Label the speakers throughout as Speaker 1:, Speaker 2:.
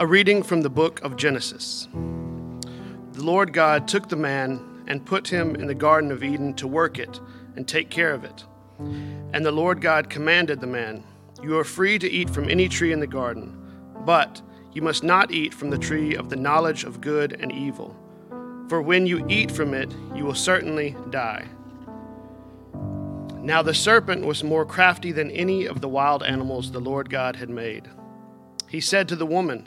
Speaker 1: A reading from the book of Genesis. The Lord God took the man and put him in the Garden of Eden to work it and take care of it. And the Lord God commanded the man, You are free to eat from any tree in the garden, but you must not eat from the tree of the knowledge of good and evil. For when you eat from it, you will certainly die. Now the serpent was more crafty than any of the wild animals the Lord God had made. He said to the woman,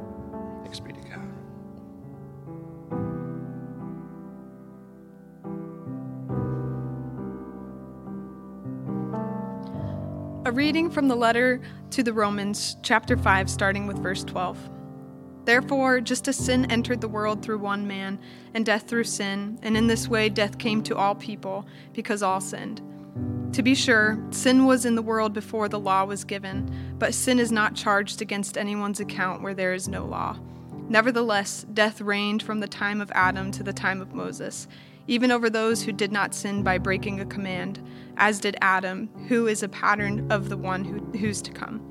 Speaker 2: A reading from the letter to the Romans, chapter 5, starting with verse 12. Therefore, just as sin entered the world through one man, and death through sin, and in this way death came to all people, because all sinned. To be sure, sin was in the world before the law was given, but sin is not charged against anyone's account where there is no law. Nevertheless, death reigned from the time of Adam to the time of Moses even over those who did not sin by breaking a command, as did Adam, who is a pattern of the one who, who's to come.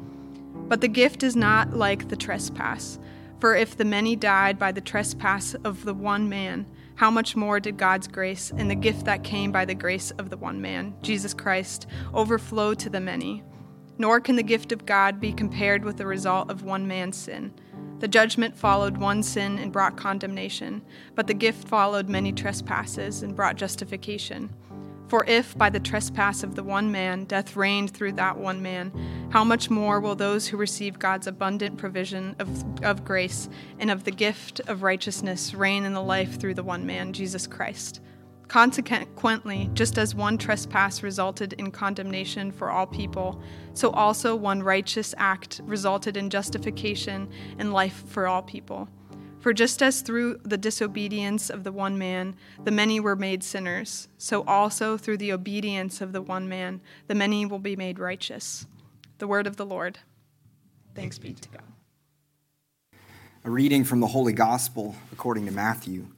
Speaker 2: But the gift is not like the trespass. For if the many died by the trespass of the one man, how much more did God's grace and the gift that came by the grace of the one man, Jesus Christ, overflow to the many? Nor can the gift of God be compared with the result of one man's sin. The judgment followed one sin and brought condemnation, but the gift followed many trespasses and brought justification. For if by the trespass of the one man death reigned through that one man, how much more will those who receive God's abundant provision of, of grace and of the gift of righteousness reign in the life through the one man, Jesus Christ? Consequently, just as one trespass resulted in condemnation for all people, so also one righteous act resulted in justification and life for all people. For just as through the disobedience of the one man the many were made sinners, so also through the obedience of the one man the many will be made righteous. The word of the Lord. Thanks be to God.
Speaker 3: A reading from the Holy Gospel according to Matthew.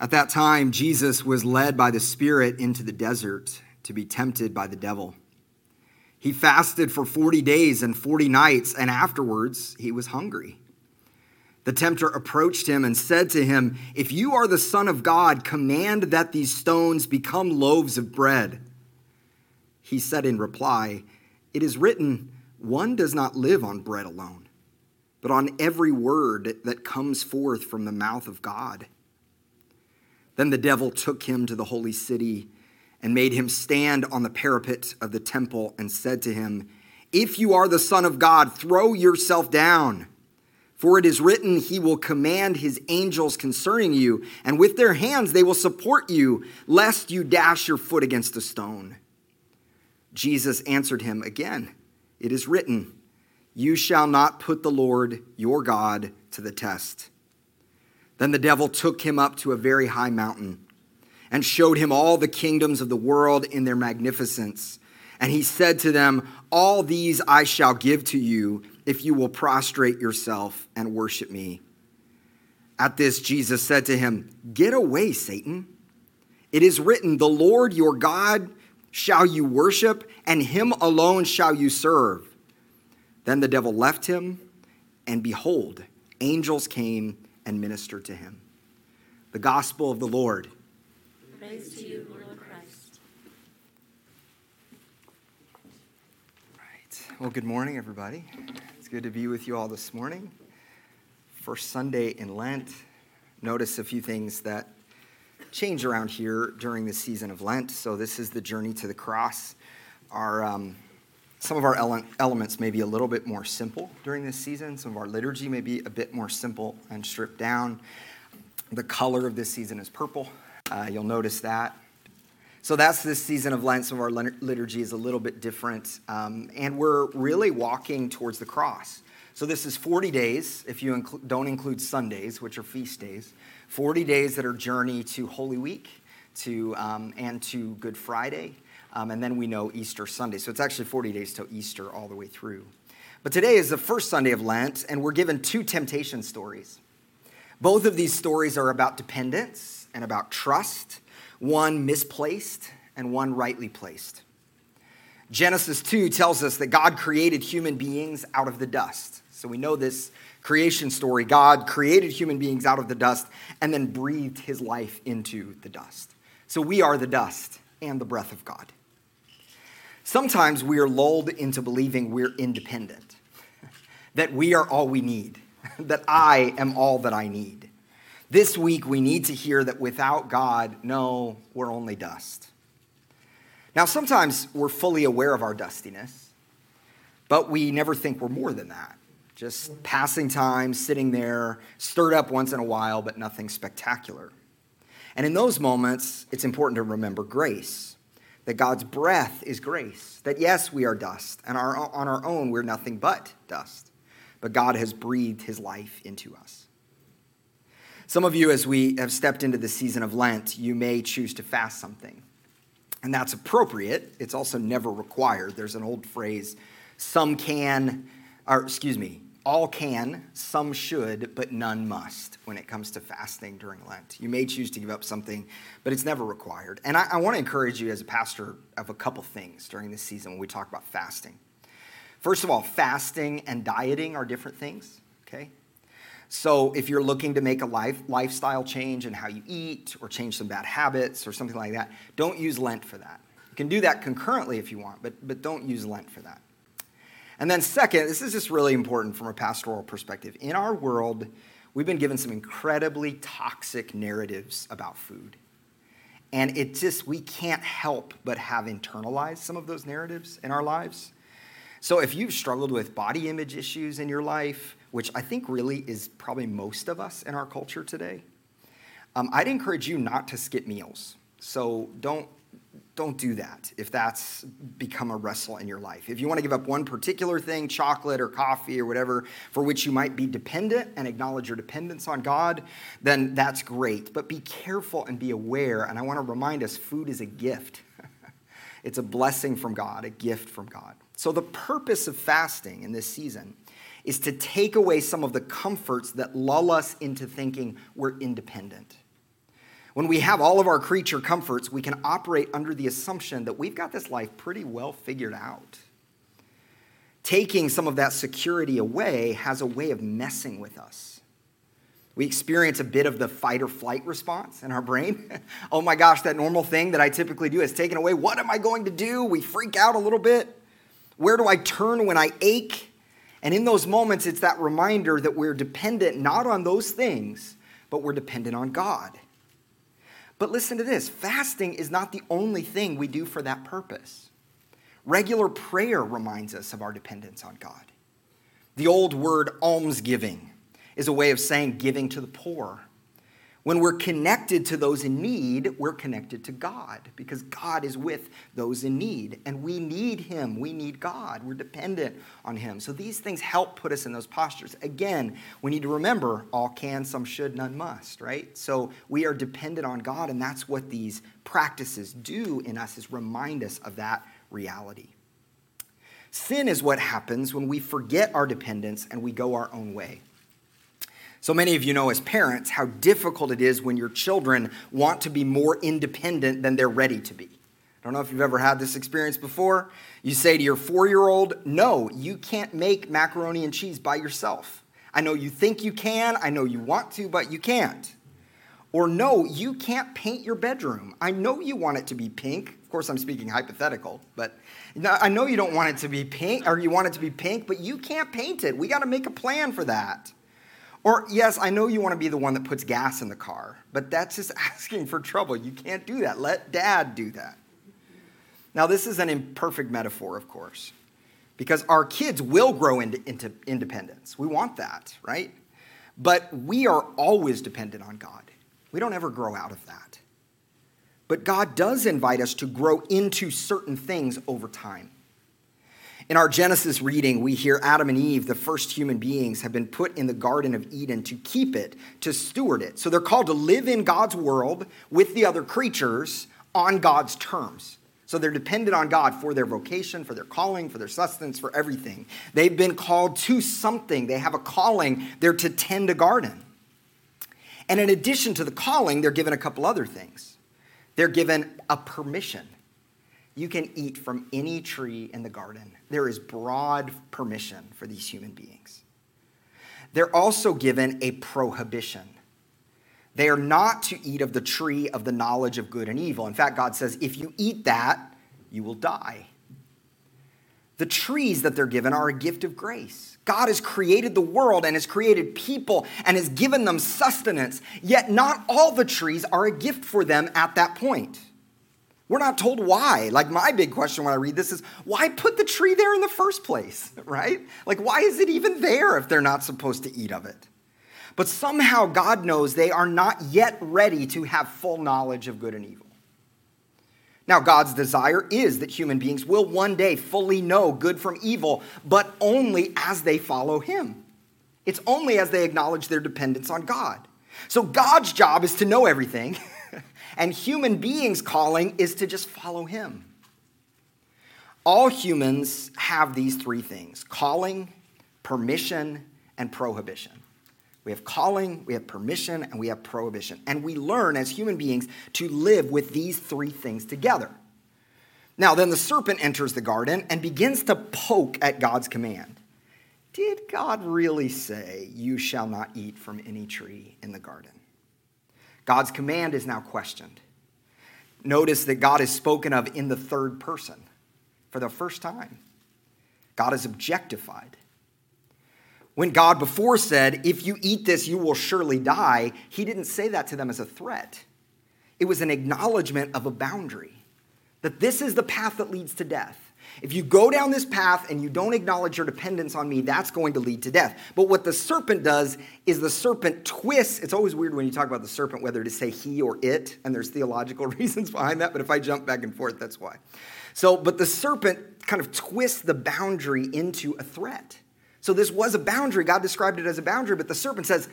Speaker 3: At that time, Jesus was led by the Spirit into the desert to be tempted by the devil. He fasted for 40 days and 40 nights, and afterwards he was hungry. The tempter approached him and said to him, If you are the Son of God, command that these stones become loaves of bread. He said in reply, It is written, One does not live on bread alone, but on every word that comes forth from the mouth of God. Then the devil took him to the holy city and made him stand on the parapet of the temple and said to him, If you are the Son of God, throw yourself down. For it is written, He will command His angels concerning you, and with their hands they will support you, lest you dash your foot against a stone. Jesus answered him again, It is written, You shall not put the Lord your God to the test. Then the devil took him up to a very high mountain and showed him all the kingdoms of the world in their magnificence. And he said to them, All these I shall give to you if you will prostrate yourself and worship me. At this, Jesus said to him, Get away, Satan. It is written, The Lord your God shall you worship, and him alone shall you serve. Then the devil left him, and behold, angels came and minister to him. The gospel of the Lord.
Speaker 4: Praise to you, Lord Christ.
Speaker 3: Right. Well, good morning, everybody. It's good to be with you all this morning. First Sunday in Lent. Notice a few things that change around here during the season of Lent. So, this is the journey to the cross. Our, um, some of our ele- elements may be a little bit more simple during this season. Some of our liturgy may be a bit more simple and stripped down. The color of this season is purple. Uh, you'll notice that. So that's this season of Lent. Some of our liturgy is a little bit different. Um, and we're really walking towards the cross. So this is 40 days, if you don't include Sundays, which are feast days, 40 days that are journey to Holy Week to, um, and to Good Friday. Um, and then we know Easter Sunday. So it's actually 40 days till Easter all the way through. But today is the first Sunday of Lent, and we're given two temptation stories. Both of these stories are about dependence and about trust one misplaced and one rightly placed. Genesis 2 tells us that God created human beings out of the dust. So we know this creation story. God created human beings out of the dust and then breathed his life into the dust. So we are the dust and the breath of God. Sometimes we are lulled into believing we're independent, that we are all we need, that I am all that I need. This week, we need to hear that without God, no, we're only dust. Now, sometimes we're fully aware of our dustiness, but we never think we're more than that. Just passing time, sitting there, stirred up once in a while, but nothing spectacular. And in those moments, it's important to remember grace that God's breath is grace. That yes, we are dust, and our, on our own, we're nothing but dust. But God has breathed his life into us. Some of you, as we have stepped into the season of Lent, you may choose to fast something. And that's appropriate. It's also never required. There's an old phrase some can, or excuse me, all can, some should, but none must when it comes to fasting during Lent. You may choose to give up something, but it's never required. And I, I want to encourage you as a pastor of a couple things during this season when we talk about fasting. First of all, fasting and dieting are different things, okay? So if you're looking to make a life, lifestyle change in how you eat or change some bad habits or something like that, don't use Lent for that. You can do that concurrently if you want, but, but don't use Lent for that. And then, second, this is just really important from a pastoral perspective. In our world, we've been given some incredibly toxic narratives about food. And it just, we can't help but have internalized some of those narratives in our lives. So if you've struggled with body image issues in your life, which I think really is probably most of us in our culture today, um, I'd encourage you not to skip meals. So don't don't do that if that's become a wrestle in your life. If you want to give up one particular thing, chocolate or coffee or whatever, for which you might be dependent and acknowledge your dependence on God, then that's great. But be careful and be aware. And I want to remind us food is a gift, it's a blessing from God, a gift from God. So, the purpose of fasting in this season is to take away some of the comforts that lull us into thinking we're independent. When we have all of our creature comforts, we can operate under the assumption that we've got this life pretty well figured out. Taking some of that security away has a way of messing with us. We experience a bit of the fight or flight response in our brain. oh my gosh, that normal thing that I typically do is taken away. What am I going to do? We freak out a little bit. Where do I turn when I ache? And in those moments, it's that reminder that we're dependent not on those things, but we're dependent on God. But listen to this fasting is not the only thing we do for that purpose. Regular prayer reminds us of our dependence on God. The old word almsgiving is a way of saying giving to the poor when we're connected to those in need, we're connected to God because God is with those in need. And we need Him. We need God. We're dependent on Him. So these things help put us in those postures. Again, we need to remember all can, some should, none must, right? So we are dependent on God, and that's what these practices do in us is remind us of that reality. Sin is what happens when we forget our dependence and we go our own way. So many of you know as parents how difficult it is when your children want to be more independent than they're ready to be. I don't know if you've ever had this experience before. You say to your four year old, No, you can't make macaroni and cheese by yourself. I know you think you can, I know you want to, but you can't. Or no, you can't paint your bedroom. I know you want it to be pink. Of course, I'm speaking hypothetical, but I know you don't want it to be pink, or you want it to be pink, but you can't paint it. We got to make a plan for that. Or, yes, I know you want to be the one that puts gas in the car, but that's just asking for trouble. You can't do that. Let dad do that. Now, this is an imperfect metaphor, of course, because our kids will grow into, into independence. We want that, right? But we are always dependent on God. We don't ever grow out of that. But God does invite us to grow into certain things over time. In our Genesis reading, we hear Adam and Eve, the first human beings, have been put in the Garden of Eden to keep it, to steward it. So they're called to live in God's world with the other creatures on God's terms. So they're dependent on God for their vocation, for their calling, for their sustenance, for everything. They've been called to something. They have a calling. They're to tend a garden. And in addition to the calling, they're given a couple other things. They're given a permission. You can eat from any tree in the garden. There is broad permission for these human beings. They're also given a prohibition. They are not to eat of the tree of the knowledge of good and evil. In fact, God says, if you eat that, you will die. The trees that they're given are a gift of grace. God has created the world and has created people and has given them sustenance, yet not all the trees are a gift for them at that point. We're not told why. Like, my big question when I read this is why put the tree there in the first place, right? Like, why is it even there if they're not supposed to eat of it? But somehow God knows they are not yet ready to have full knowledge of good and evil. Now, God's desire is that human beings will one day fully know good from evil, but only as they follow Him. It's only as they acknowledge their dependence on God. So, God's job is to know everything, and human beings' calling is to just follow Him. All humans have these three things calling, permission, and prohibition. We have calling, we have permission, and we have prohibition. And we learn as human beings to live with these three things together. Now, then the serpent enters the garden and begins to poke at God's command. Did God really say, You shall not eat from any tree in the garden? God's command is now questioned. Notice that God is spoken of in the third person for the first time. God is objectified. When God before said, If you eat this, you will surely die, he didn't say that to them as a threat. It was an acknowledgement of a boundary that this is the path that leads to death. If you go down this path and you don't acknowledge your dependence on me, that's going to lead to death. But what the serpent does is the serpent twists. It's always weird when you talk about the serpent whether to say he or it, and there's theological reasons behind that, but if I jump back and forth, that's why. So, but the serpent kind of twists the boundary into a threat. So this was a boundary. God described it as a boundary, but the serpent says,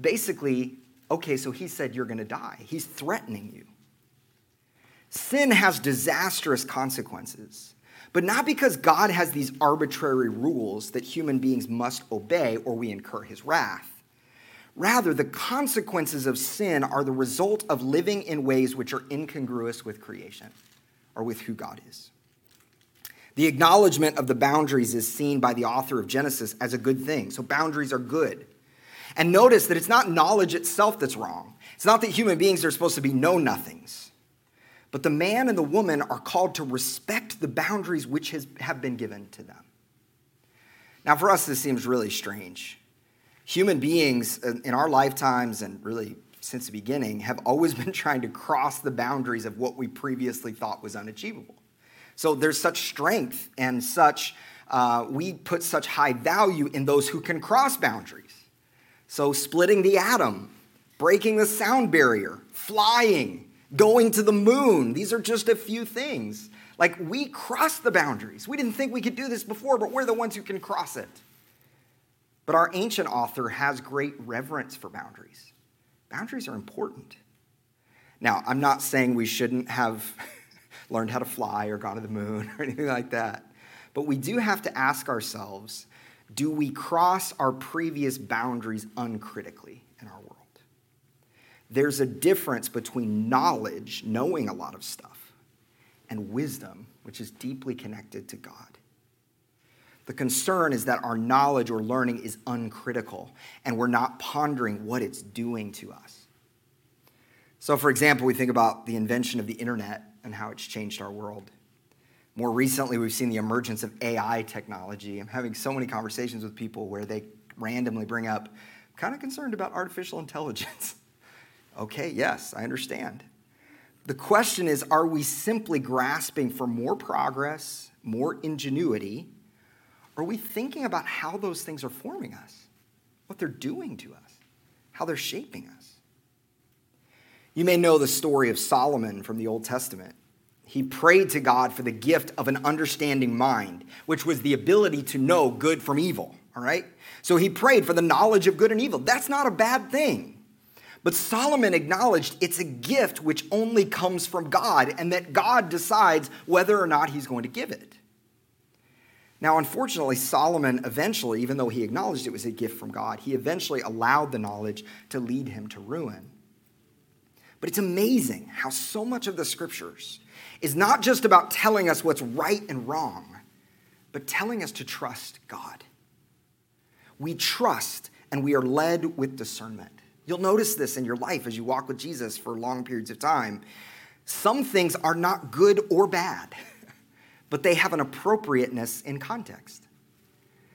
Speaker 3: basically, okay, so he said you're going to die. He's threatening you. Sin has disastrous consequences, but not because God has these arbitrary rules that human beings must obey or we incur his wrath. Rather, the consequences of sin are the result of living in ways which are incongruous with creation or with who God is. The acknowledgement of the boundaries is seen by the author of Genesis as a good thing. So, boundaries are good. And notice that it's not knowledge itself that's wrong. It's not that human beings are supposed to be know nothings. But the man and the woman are called to respect the boundaries which has, have been given to them. Now, for us, this seems really strange. Human beings in our lifetimes and really since the beginning have always been trying to cross the boundaries of what we previously thought was unachievable. So there's such strength and such, uh, we put such high value in those who can cross boundaries. So splitting the atom, breaking the sound barrier, flying, going to the moon, these are just a few things. Like we cross the boundaries. We didn't think we could do this before, but we're the ones who can cross it. But our ancient author has great reverence for boundaries. Boundaries are important. Now, I'm not saying we shouldn't have learned how to fly or gone to the moon or anything like that. But we do have to ask ourselves do we cross our previous boundaries uncritically in our world? There's a difference between knowledge, knowing a lot of stuff, and wisdom, which is deeply connected to God. The concern is that our knowledge or learning is uncritical and we're not pondering what it's doing to us. So, for example, we think about the invention of the internet and how it's changed our world. More recently, we've seen the emergence of AI technology. I'm having so many conversations with people where they randomly bring up kind of concerned about artificial intelligence. okay, yes, I understand. The question is are we simply grasping for more progress, more ingenuity, are we thinking about how those things are forming us, what they're doing to us, how they're shaping us? You may know the story of Solomon from the Old Testament. He prayed to God for the gift of an understanding mind, which was the ability to know good from evil, all right? So he prayed for the knowledge of good and evil. That's not a bad thing. But Solomon acknowledged it's a gift which only comes from God and that God decides whether or not he's going to give it. Now, unfortunately, Solomon eventually, even though he acknowledged it was a gift from God, he eventually allowed the knowledge to lead him to ruin. But it's amazing how so much of the scriptures is not just about telling us what's right and wrong, but telling us to trust God. We trust and we are led with discernment. You'll notice this in your life as you walk with Jesus for long periods of time. Some things are not good or bad, but they have an appropriateness in context.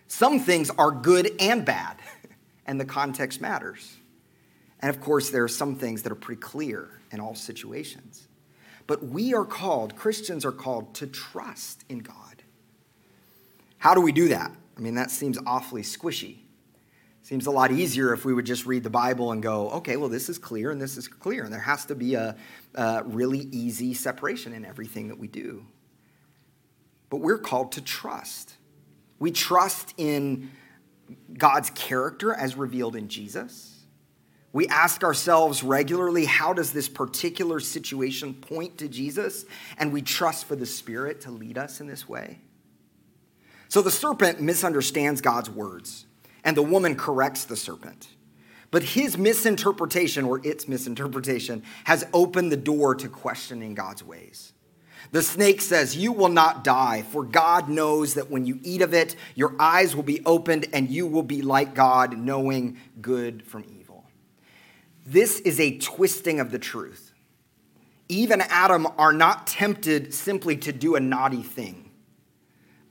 Speaker 3: Some things are good and bad, and the context matters. And of course, there are some things that are pretty clear in all situations. But we are called, Christians are called to trust in God. How do we do that? I mean, that seems awfully squishy. Seems a lot easier if we would just read the Bible and go, okay, well, this is clear and this is clear. And there has to be a, a really easy separation in everything that we do. But we're called to trust. We trust in God's character as revealed in Jesus. We ask ourselves regularly, how does this particular situation point to Jesus? And we trust for the Spirit to lead us in this way. So the serpent misunderstands God's words and the woman corrects the serpent. But his misinterpretation, or its misinterpretation, has opened the door to questioning God's ways. The snake says, You will not die, for God knows that when you eat of it, your eyes will be opened and you will be like God, knowing good from evil. This is a twisting of the truth. Eve and Adam are not tempted simply to do a naughty thing,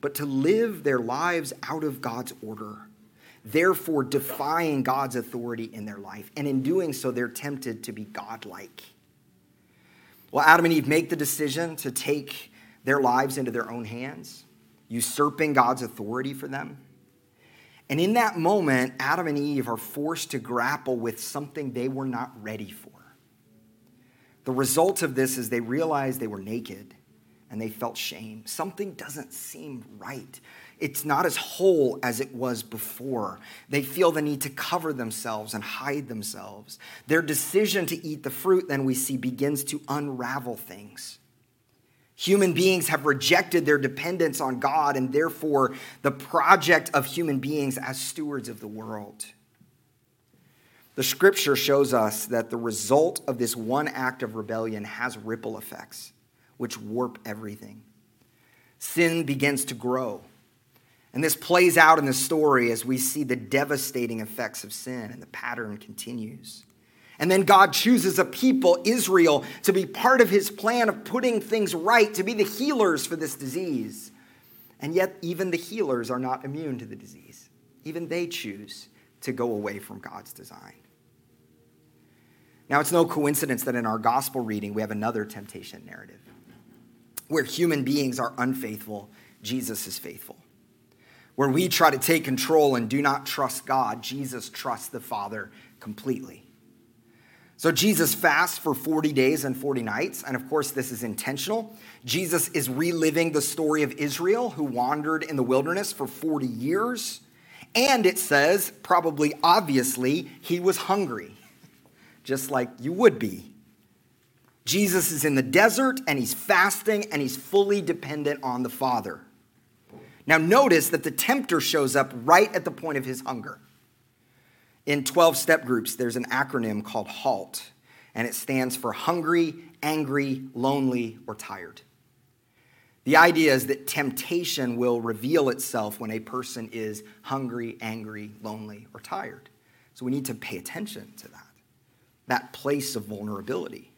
Speaker 3: but to live their lives out of God's order therefore defying God's authority in their life. And in doing so, they're tempted to be godlike. Well, Adam and Eve make the decision to take their lives into their own hands, usurping God's authority for them. And in that moment, Adam and Eve are forced to grapple with something they were not ready for. The result of this is they realize they were naked and they felt shame. Something doesn't seem right it's not as whole as it was before. They feel the need to cover themselves and hide themselves. Their decision to eat the fruit, then we see, begins to unravel things. Human beings have rejected their dependence on God and therefore the project of human beings as stewards of the world. The scripture shows us that the result of this one act of rebellion has ripple effects, which warp everything. Sin begins to grow and this plays out in the story as we see the devastating effects of sin, and the pattern continues. And then God chooses a people, Israel, to be part of his plan of putting things right, to be the healers for this disease. And yet, even the healers are not immune to the disease. Even they choose to go away from God's design. Now, it's no coincidence that in our gospel reading, we have another temptation narrative. Where human beings are unfaithful, Jesus is faithful where we try to take control and do not trust God, Jesus trusts the Father completely. So Jesus fasts for 40 days and 40 nights. And of course, this is intentional. Jesus is reliving the story of Israel who wandered in the wilderness for 40 years. And it says, probably obviously, he was hungry, just like you would be. Jesus is in the desert and he's fasting and he's fully dependent on the Father. Now, notice that the tempter shows up right at the point of his hunger. In 12 step groups, there's an acronym called HALT, and it stands for hungry, angry, lonely, or tired. The idea is that temptation will reveal itself when a person is hungry, angry, lonely, or tired. So we need to pay attention to that, that place of vulnerability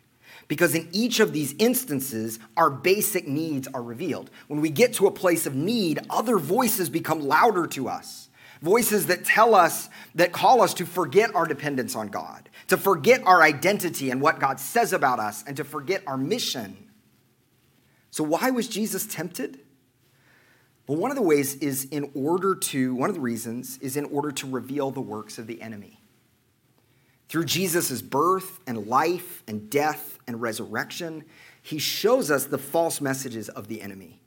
Speaker 3: because in each of these instances, our basic needs are revealed. When we get to a place of need, other voices become louder to us. Voices that tell us, that call us to forget our dependence on God, to forget our identity and what God says about us, and to forget our mission. So, why was Jesus tempted? Well, one of the ways is in order to, one of the reasons is in order to reveal the works of the enemy. Through Jesus' birth and life and death and resurrection, he shows us the false messages of the enemy.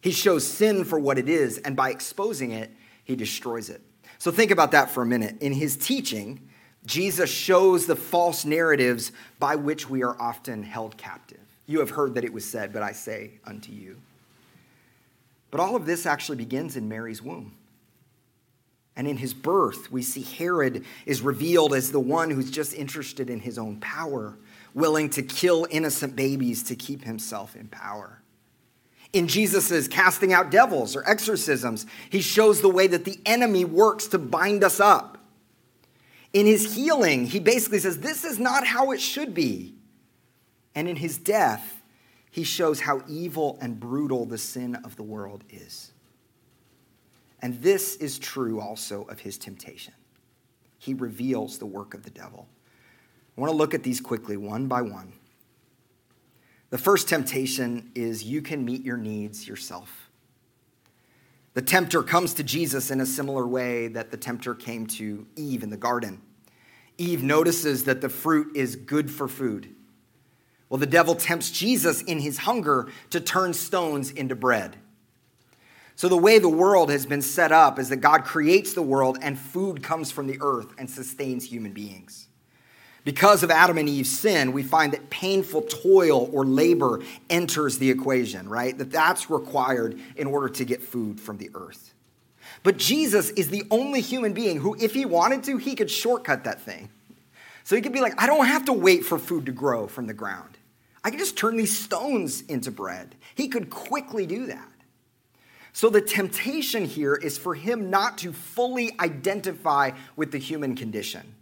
Speaker 3: He shows sin for what it is, and by exposing it, he destroys it. So think about that for a minute. In his teaching, Jesus shows the false narratives by which we are often held captive. You have heard that it was said, but I say unto you. But all of this actually begins in Mary's womb. And in his birth, we see Herod is revealed as the one who's just interested in his own power, willing to kill innocent babies to keep himself in power. In Jesus' casting out devils or exorcisms, he shows the way that the enemy works to bind us up. In his healing, he basically says, This is not how it should be. And in his death, he shows how evil and brutal the sin of the world is. And this is true also of his temptation. He reveals the work of the devil. I want to look at these quickly, one by one. The first temptation is you can meet your needs yourself. The tempter comes to Jesus in a similar way that the tempter came to Eve in the garden. Eve notices that the fruit is good for food. Well, the devil tempts Jesus in his hunger to turn stones into bread. So, the way the world has been set up is that God creates the world and food comes from the earth and sustains human beings. Because of Adam and Eve's sin, we find that painful toil or labor enters the equation, right? That that's required in order to get food from the earth. But Jesus is the only human being who, if he wanted to, he could shortcut that thing. So he could be like, I don't have to wait for food to grow from the ground. I can just turn these stones into bread. He could quickly do that. So the temptation here is for him not to fully identify with the human condition,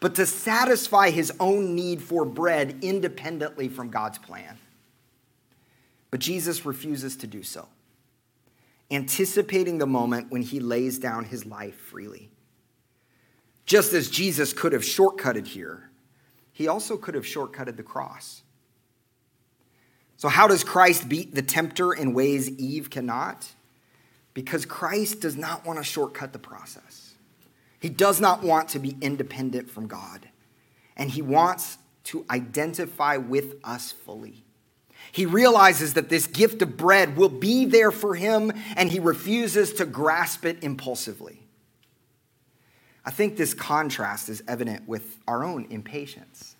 Speaker 3: but to satisfy his own need for bread independently from God's plan. But Jesus refuses to do so, anticipating the moment when he lays down his life freely. Just as Jesus could have shortcutted here, he also could have shortcutted the cross. So, how does Christ beat the tempter in ways Eve cannot? Because Christ does not want to shortcut the process. He does not want to be independent from God, and he wants to identify with us fully. He realizes that this gift of bread will be there for him, and he refuses to grasp it impulsively. I think this contrast is evident with our own impatience.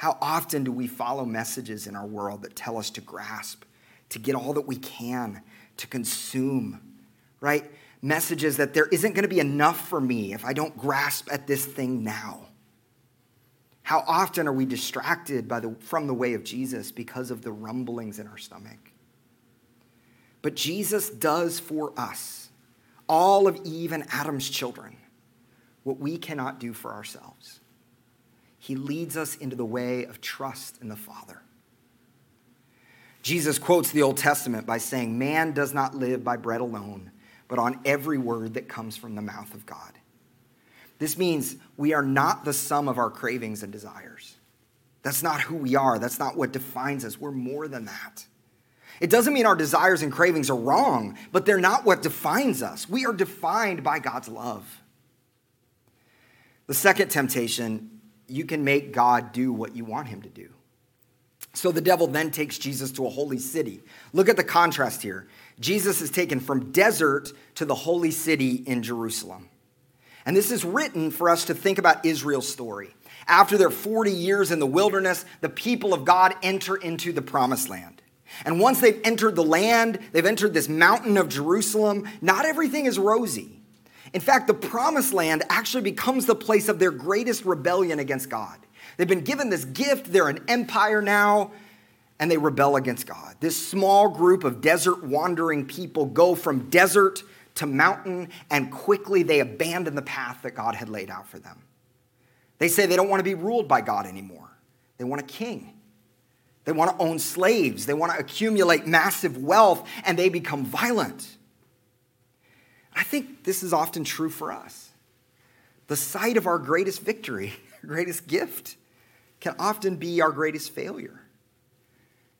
Speaker 3: How often do we follow messages in our world that tell us to grasp, to get all that we can, to consume, right? Messages that there isn't going to be enough for me if I don't grasp at this thing now. How often are we distracted by the, from the way of Jesus because of the rumblings in our stomach? But Jesus does for us, all of Eve and Adam's children, what we cannot do for ourselves he leads us into the way of trust in the Father. Jesus quotes the Old Testament by saying, Man does not live by bread alone, but on every word that comes from the mouth of God. This means we are not the sum of our cravings and desires. That's not who we are. That's not what defines us. We're more than that. It doesn't mean our desires and cravings are wrong, but they're not what defines us. We are defined by God's love. The second temptation you can make God do what you want him to do. So the devil then takes Jesus to a holy city. Look at the contrast here. Jesus is taken from desert to the holy city in Jerusalem. And this is written for us to think about Israel's story. After their 40 years in the wilderness, the people of God enter into the promised land. And once they've entered the land, they've entered this mountain of Jerusalem, not everything is rosy. In fact, the promised land actually becomes the place of their greatest rebellion against God. They've been given this gift, they're an empire now, and they rebel against God. This small group of desert wandering people go from desert to mountain, and quickly they abandon the path that God had laid out for them. They say they don't want to be ruled by God anymore, they want a king. They want to own slaves. They want to accumulate massive wealth, and they become violent. I think this is often true for us. The sight of our greatest victory, our greatest gift, can often be our greatest failure.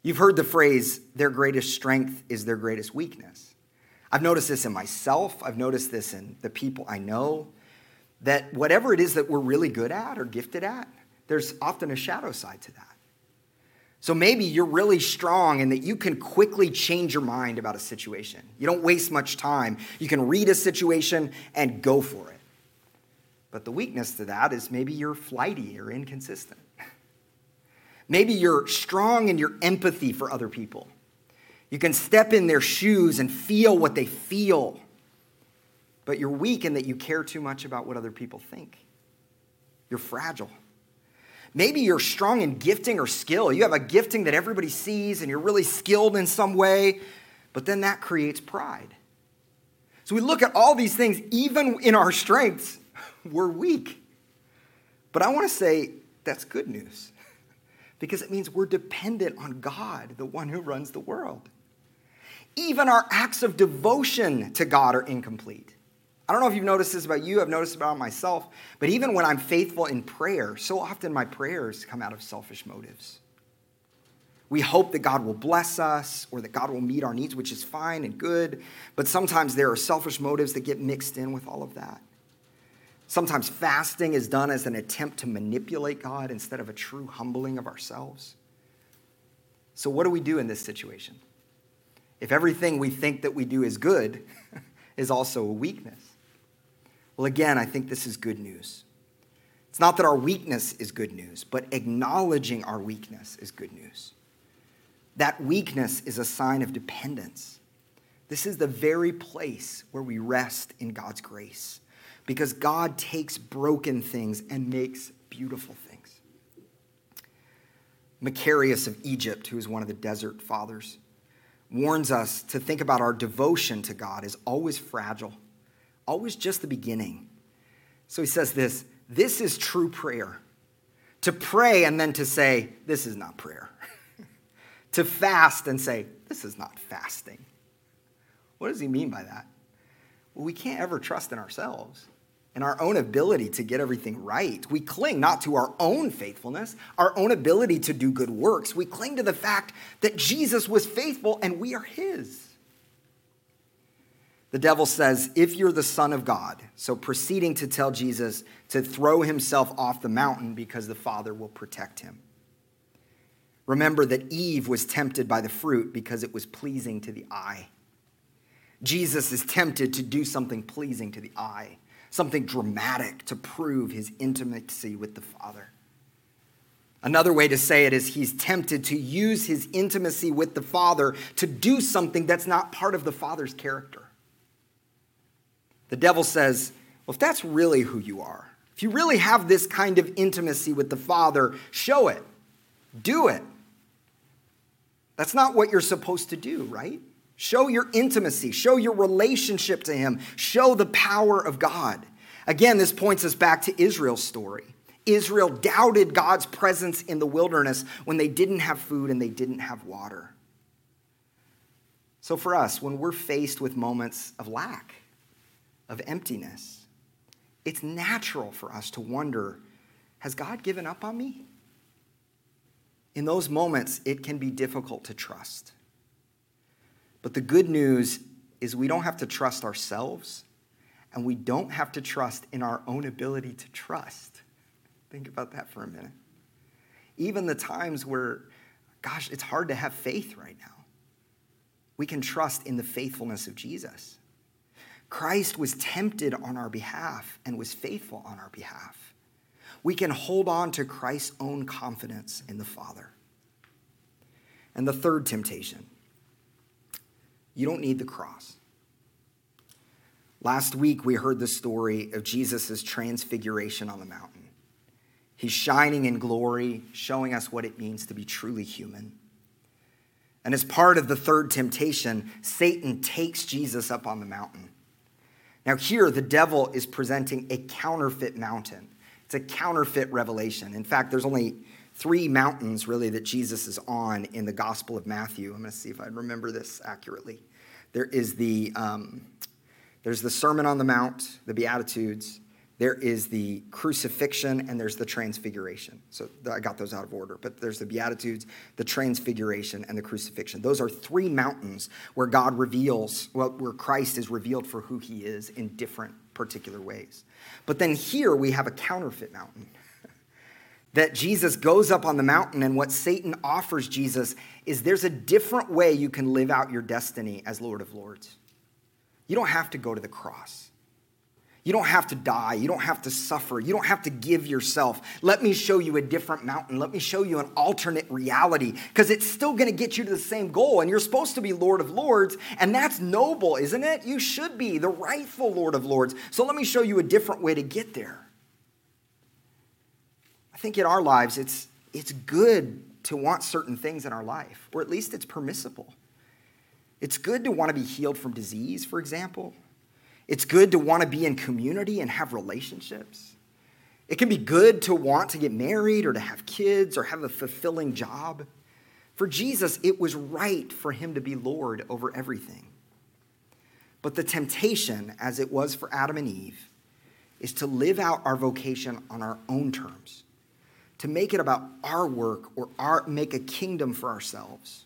Speaker 3: You've heard the phrase, their greatest strength is their greatest weakness. I've noticed this in myself, I've noticed this in the people I know, that whatever it is that we're really good at or gifted at, there's often a shadow side to that. So maybe you're really strong and that you can quickly change your mind about a situation. You don't waste much time. You can read a situation and go for it. But the weakness to that is maybe you're flighty or inconsistent. Maybe you're strong in your empathy for other people. You can step in their shoes and feel what they feel. But you're weak in that you care too much about what other people think. You're fragile. Maybe you're strong in gifting or skill. You have a gifting that everybody sees and you're really skilled in some way, but then that creates pride. So we look at all these things, even in our strengths, we're weak. But I want to say that's good news because it means we're dependent on God, the one who runs the world. Even our acts of devotion to God are incomplete. I don't know if you've noticed this about you, I've noticed about myself, but even when I'm faithful in prayer, so often my prayers come out of selfish motives. We hope that God will bless us or that God will meet our needs, which is fine and good, but sometimes there are selfish motives that get mixed in with all of that. Sometimes fasting is done as an attempt to manipulate God instead of a true humbling of ourselves. So, what do we do in this situation? If everything we think that we do is good is also a weakness, well, again, I think this is good news. It's not that our weakness is good news, but acknowledging our weakness is good news. That weakness is a sign of dependence. This is the very place where we rest in God's grace because God takes broken things and makes beautiful things. Macarius of Egypt, who is one of the desert fathers, warns us to think about our devotion to God as always fragile always just the beginning. So he says this this is true prayer. To pray and then to say, this is not prayer. to fast and say, this is not fasting. What does he mean by that? Well, we can't ever trust in ourselves and our own ability to get everything right. We cling not to our own faithfulness, our own ability to do good works. We cling to the fact that Jesus was faithful and we are his. The devil says, If you're the Son of God, so proceeding to tell Jesus to throw himself off the mountain because the Father will protect him. Remember that Eve was tempted by the fruit because it was pleasing to the eye. Jesus is tempted to do something pleasing to the eye, something dramatic to prove his intimacy with the Father. Another way to say it is he's tempted to use his intimacy with the Father to do something that's not part of the Father's character. The devil says, Well, if that's really who you are, if you really have this kind of intimacy with the Father, show it, do it. That's not what you're supposed to do, right? Show your intimacy, show your relationship to Him, show the power of God. Again, this points us back to Israel's story. Israel doubted God's presence in the wilderness when they didn't have food and they didn't have water. So, for us, when we're faced with moments of lack, of emptiness, it's natural for us to wonder has God given up on me? In those moments, it can be difficult to trust. But the good news is we don't have to trust ourselves, and we don't have to trust in our own ability to trust. Think about that for a minute. Even the times where, gosh, it's hard to have faith right now, we can trust in the faithfulness of Jesus. Christ was tempted on our behalf and was faithful on our behalf. We can hold on to Christ's own confidence in the Father. And the third temptation you don't need the cross. Last week, we heard the story of Jesus' transfiguration on the mountain. He's shining in glory, showing us what it means to be truly human. And as part of the third temptation, Satan takes Jesus up on the mountain. Now, here, the devil is presenting a counterfeit mountain. It's a counterfeit revelation. In fact, there's only three mountains really that Jesus is on in the Gospel of Matthew. I'm going to see if I remember this accurately. There is the, um, There's the Sermon on the Mount, the Beatitudes, there is the crucifixion, and there's the transfiguration. So I got those out of order, but there's the Beatitudes, the transfiguration, and the crucifixion. Those are three mountains where God reveals, well, where Christ is revealed for who he is in different particular ways. But then here we have a counterfeit mountain. that Jesus goes up on the mountain, and what Satan offers Jesus is there's a different way you can live out your destiny as Lord of Lords. You don't have to go to the cross. You don't have to die. You don't have to suffer. You don't have to give yourself. Let me show you a different mountain. Let me show you an alternate reality because it's still going to get you to the same goal. And you're supposed to be Lord of Lords, and that's noble, isn't it? You should be the rightful Lord of Lords. So let me show you a different way to get there. I think in our lives, it's, it's good to want certain things in our life, or at least it's permissible. It's good to want to be healed from disease, for example. It's good to want to be in community and have relationships. It can be good to want to get married or to have kids or have a fulfilling job. For Jesus, it was right for him to be Lord over everything. But the temptation, as it was for Adam and Eve, is to live out our vocation on our own terms, to make it about our work or our, make a kingdom for ourselves.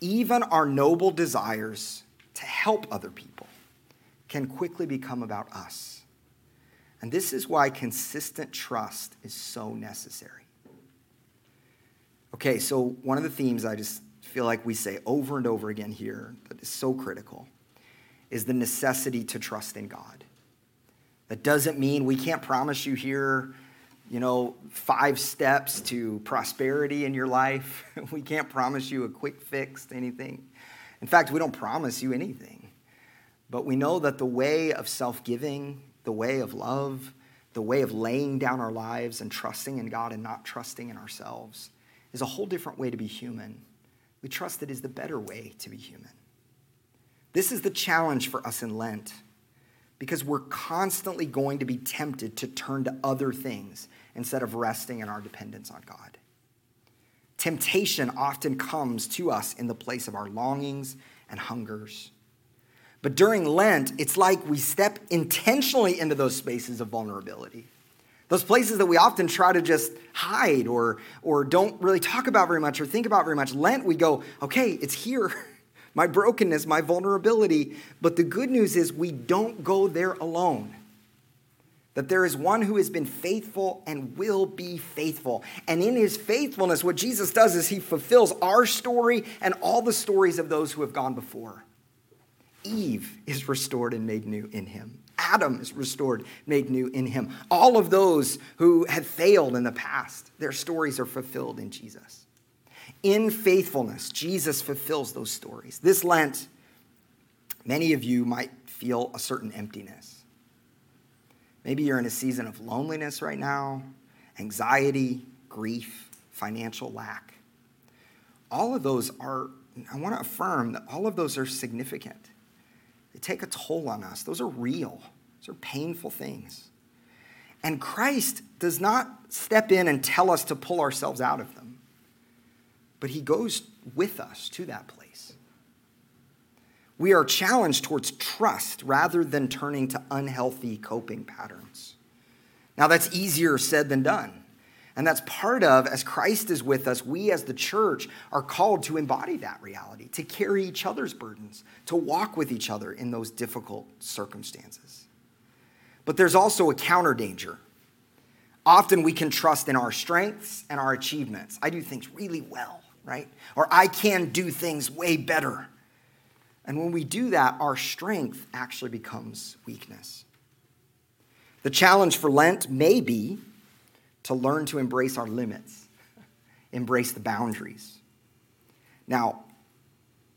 Speaker 3: Even our noble desires to help other people can quickly become about us. And this is why consistent trust is so necessary. Okay, so one of the themes I just feel like we say over and over again here that is so critical is the necessity to trust in God. That doesn't mean we can't promise you here, you know, five steps to prosperity in your life. we can't promise you a quick fix to anything. In fact, we don't promise you anything. But we know that the way of self giving, the way of love, the way of laying down our lives and trusting in God and not trusting in ourselves is a whole different way to be human. We trust it is the better way to be human. This is the challenge for us in Lent because we're constantly going to be tempted to turn to other things instead of resting in our dependence on God. Temptation often comes to us in the place of our longings and hungers. But during Lent, it's like we step intentionally into those spaces of vulnerability. Those places that we often try to just hide or, or don't really talk about very much or think about very much. Lent, we go, okay, it's here. my brokenness, my vulnerability. But the good news is we don't go there alone. That there is one who has been faithful and will be faithful. And in his faithfulness, what Jesus does is he fulfills our story and all the stories of those who have gone before. Eve is restored and made new in him. Adam is restored, made new in him. All of those who have failed in the past, their stories are fulfilled in Jesus. In faithfulness, Jesus fulfills those stories. This Lent, many of you might feel a certain emptiness. Maybe you're in a season of loneliness right now, anxiety, grief, financial lack. All of those are, I want to affirm that all of those are significant. They take a toll on us. Those are real, those are painful things. And Christ does not step in and tell us to pull ourselves out of them, but he goes with us to that place. We are challenged towards trust rather than turning to unhealthy coping patterns. Now, that's easier said than done. And that's part of, as Christ is with us, we as the church are called to embody that reality, to carry each other's burdens, to walk with each other in those difficult circumstances. But there's also a counter danger. Often we can trust in our strengths and our achievements. I do things really well, right? Or I can do things way better. And when we do that, our strength actually becomes weakness. The challenge for Lent may be to learn to embrace our limits, embrace the boundaries. Now,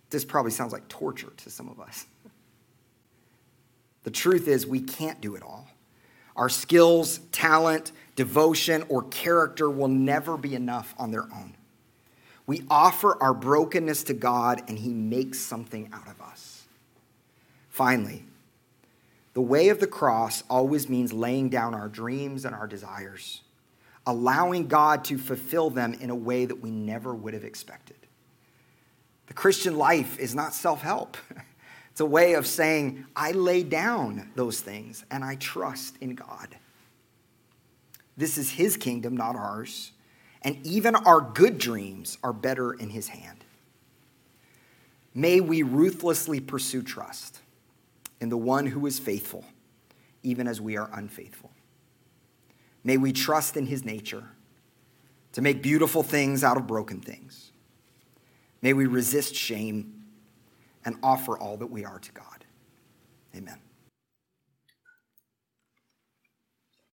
Speaker 3: this probably sounds like torture to some of us. The truth is, we can't do it all. Our skills, talent, devotion, or character will never be enough on their own. We offer our brokenness to God, and He makes something out of us. Finally, the way of the cross always means laying down our dreams and our desires allowing God to fulfill them in a way that we never would have expected. The Christian life is not self help. It's a way of saying, I lay down those things and I trust in God. This is His kingdom, not ours. And even our good dreams are better in His hand. May we ruthlessly pursue trust in the one who is faithful, even as we are unfaithful. May we trust in His nature to make beautiful things out of broken things. May we resist shame and offer all that we are to God. Amen.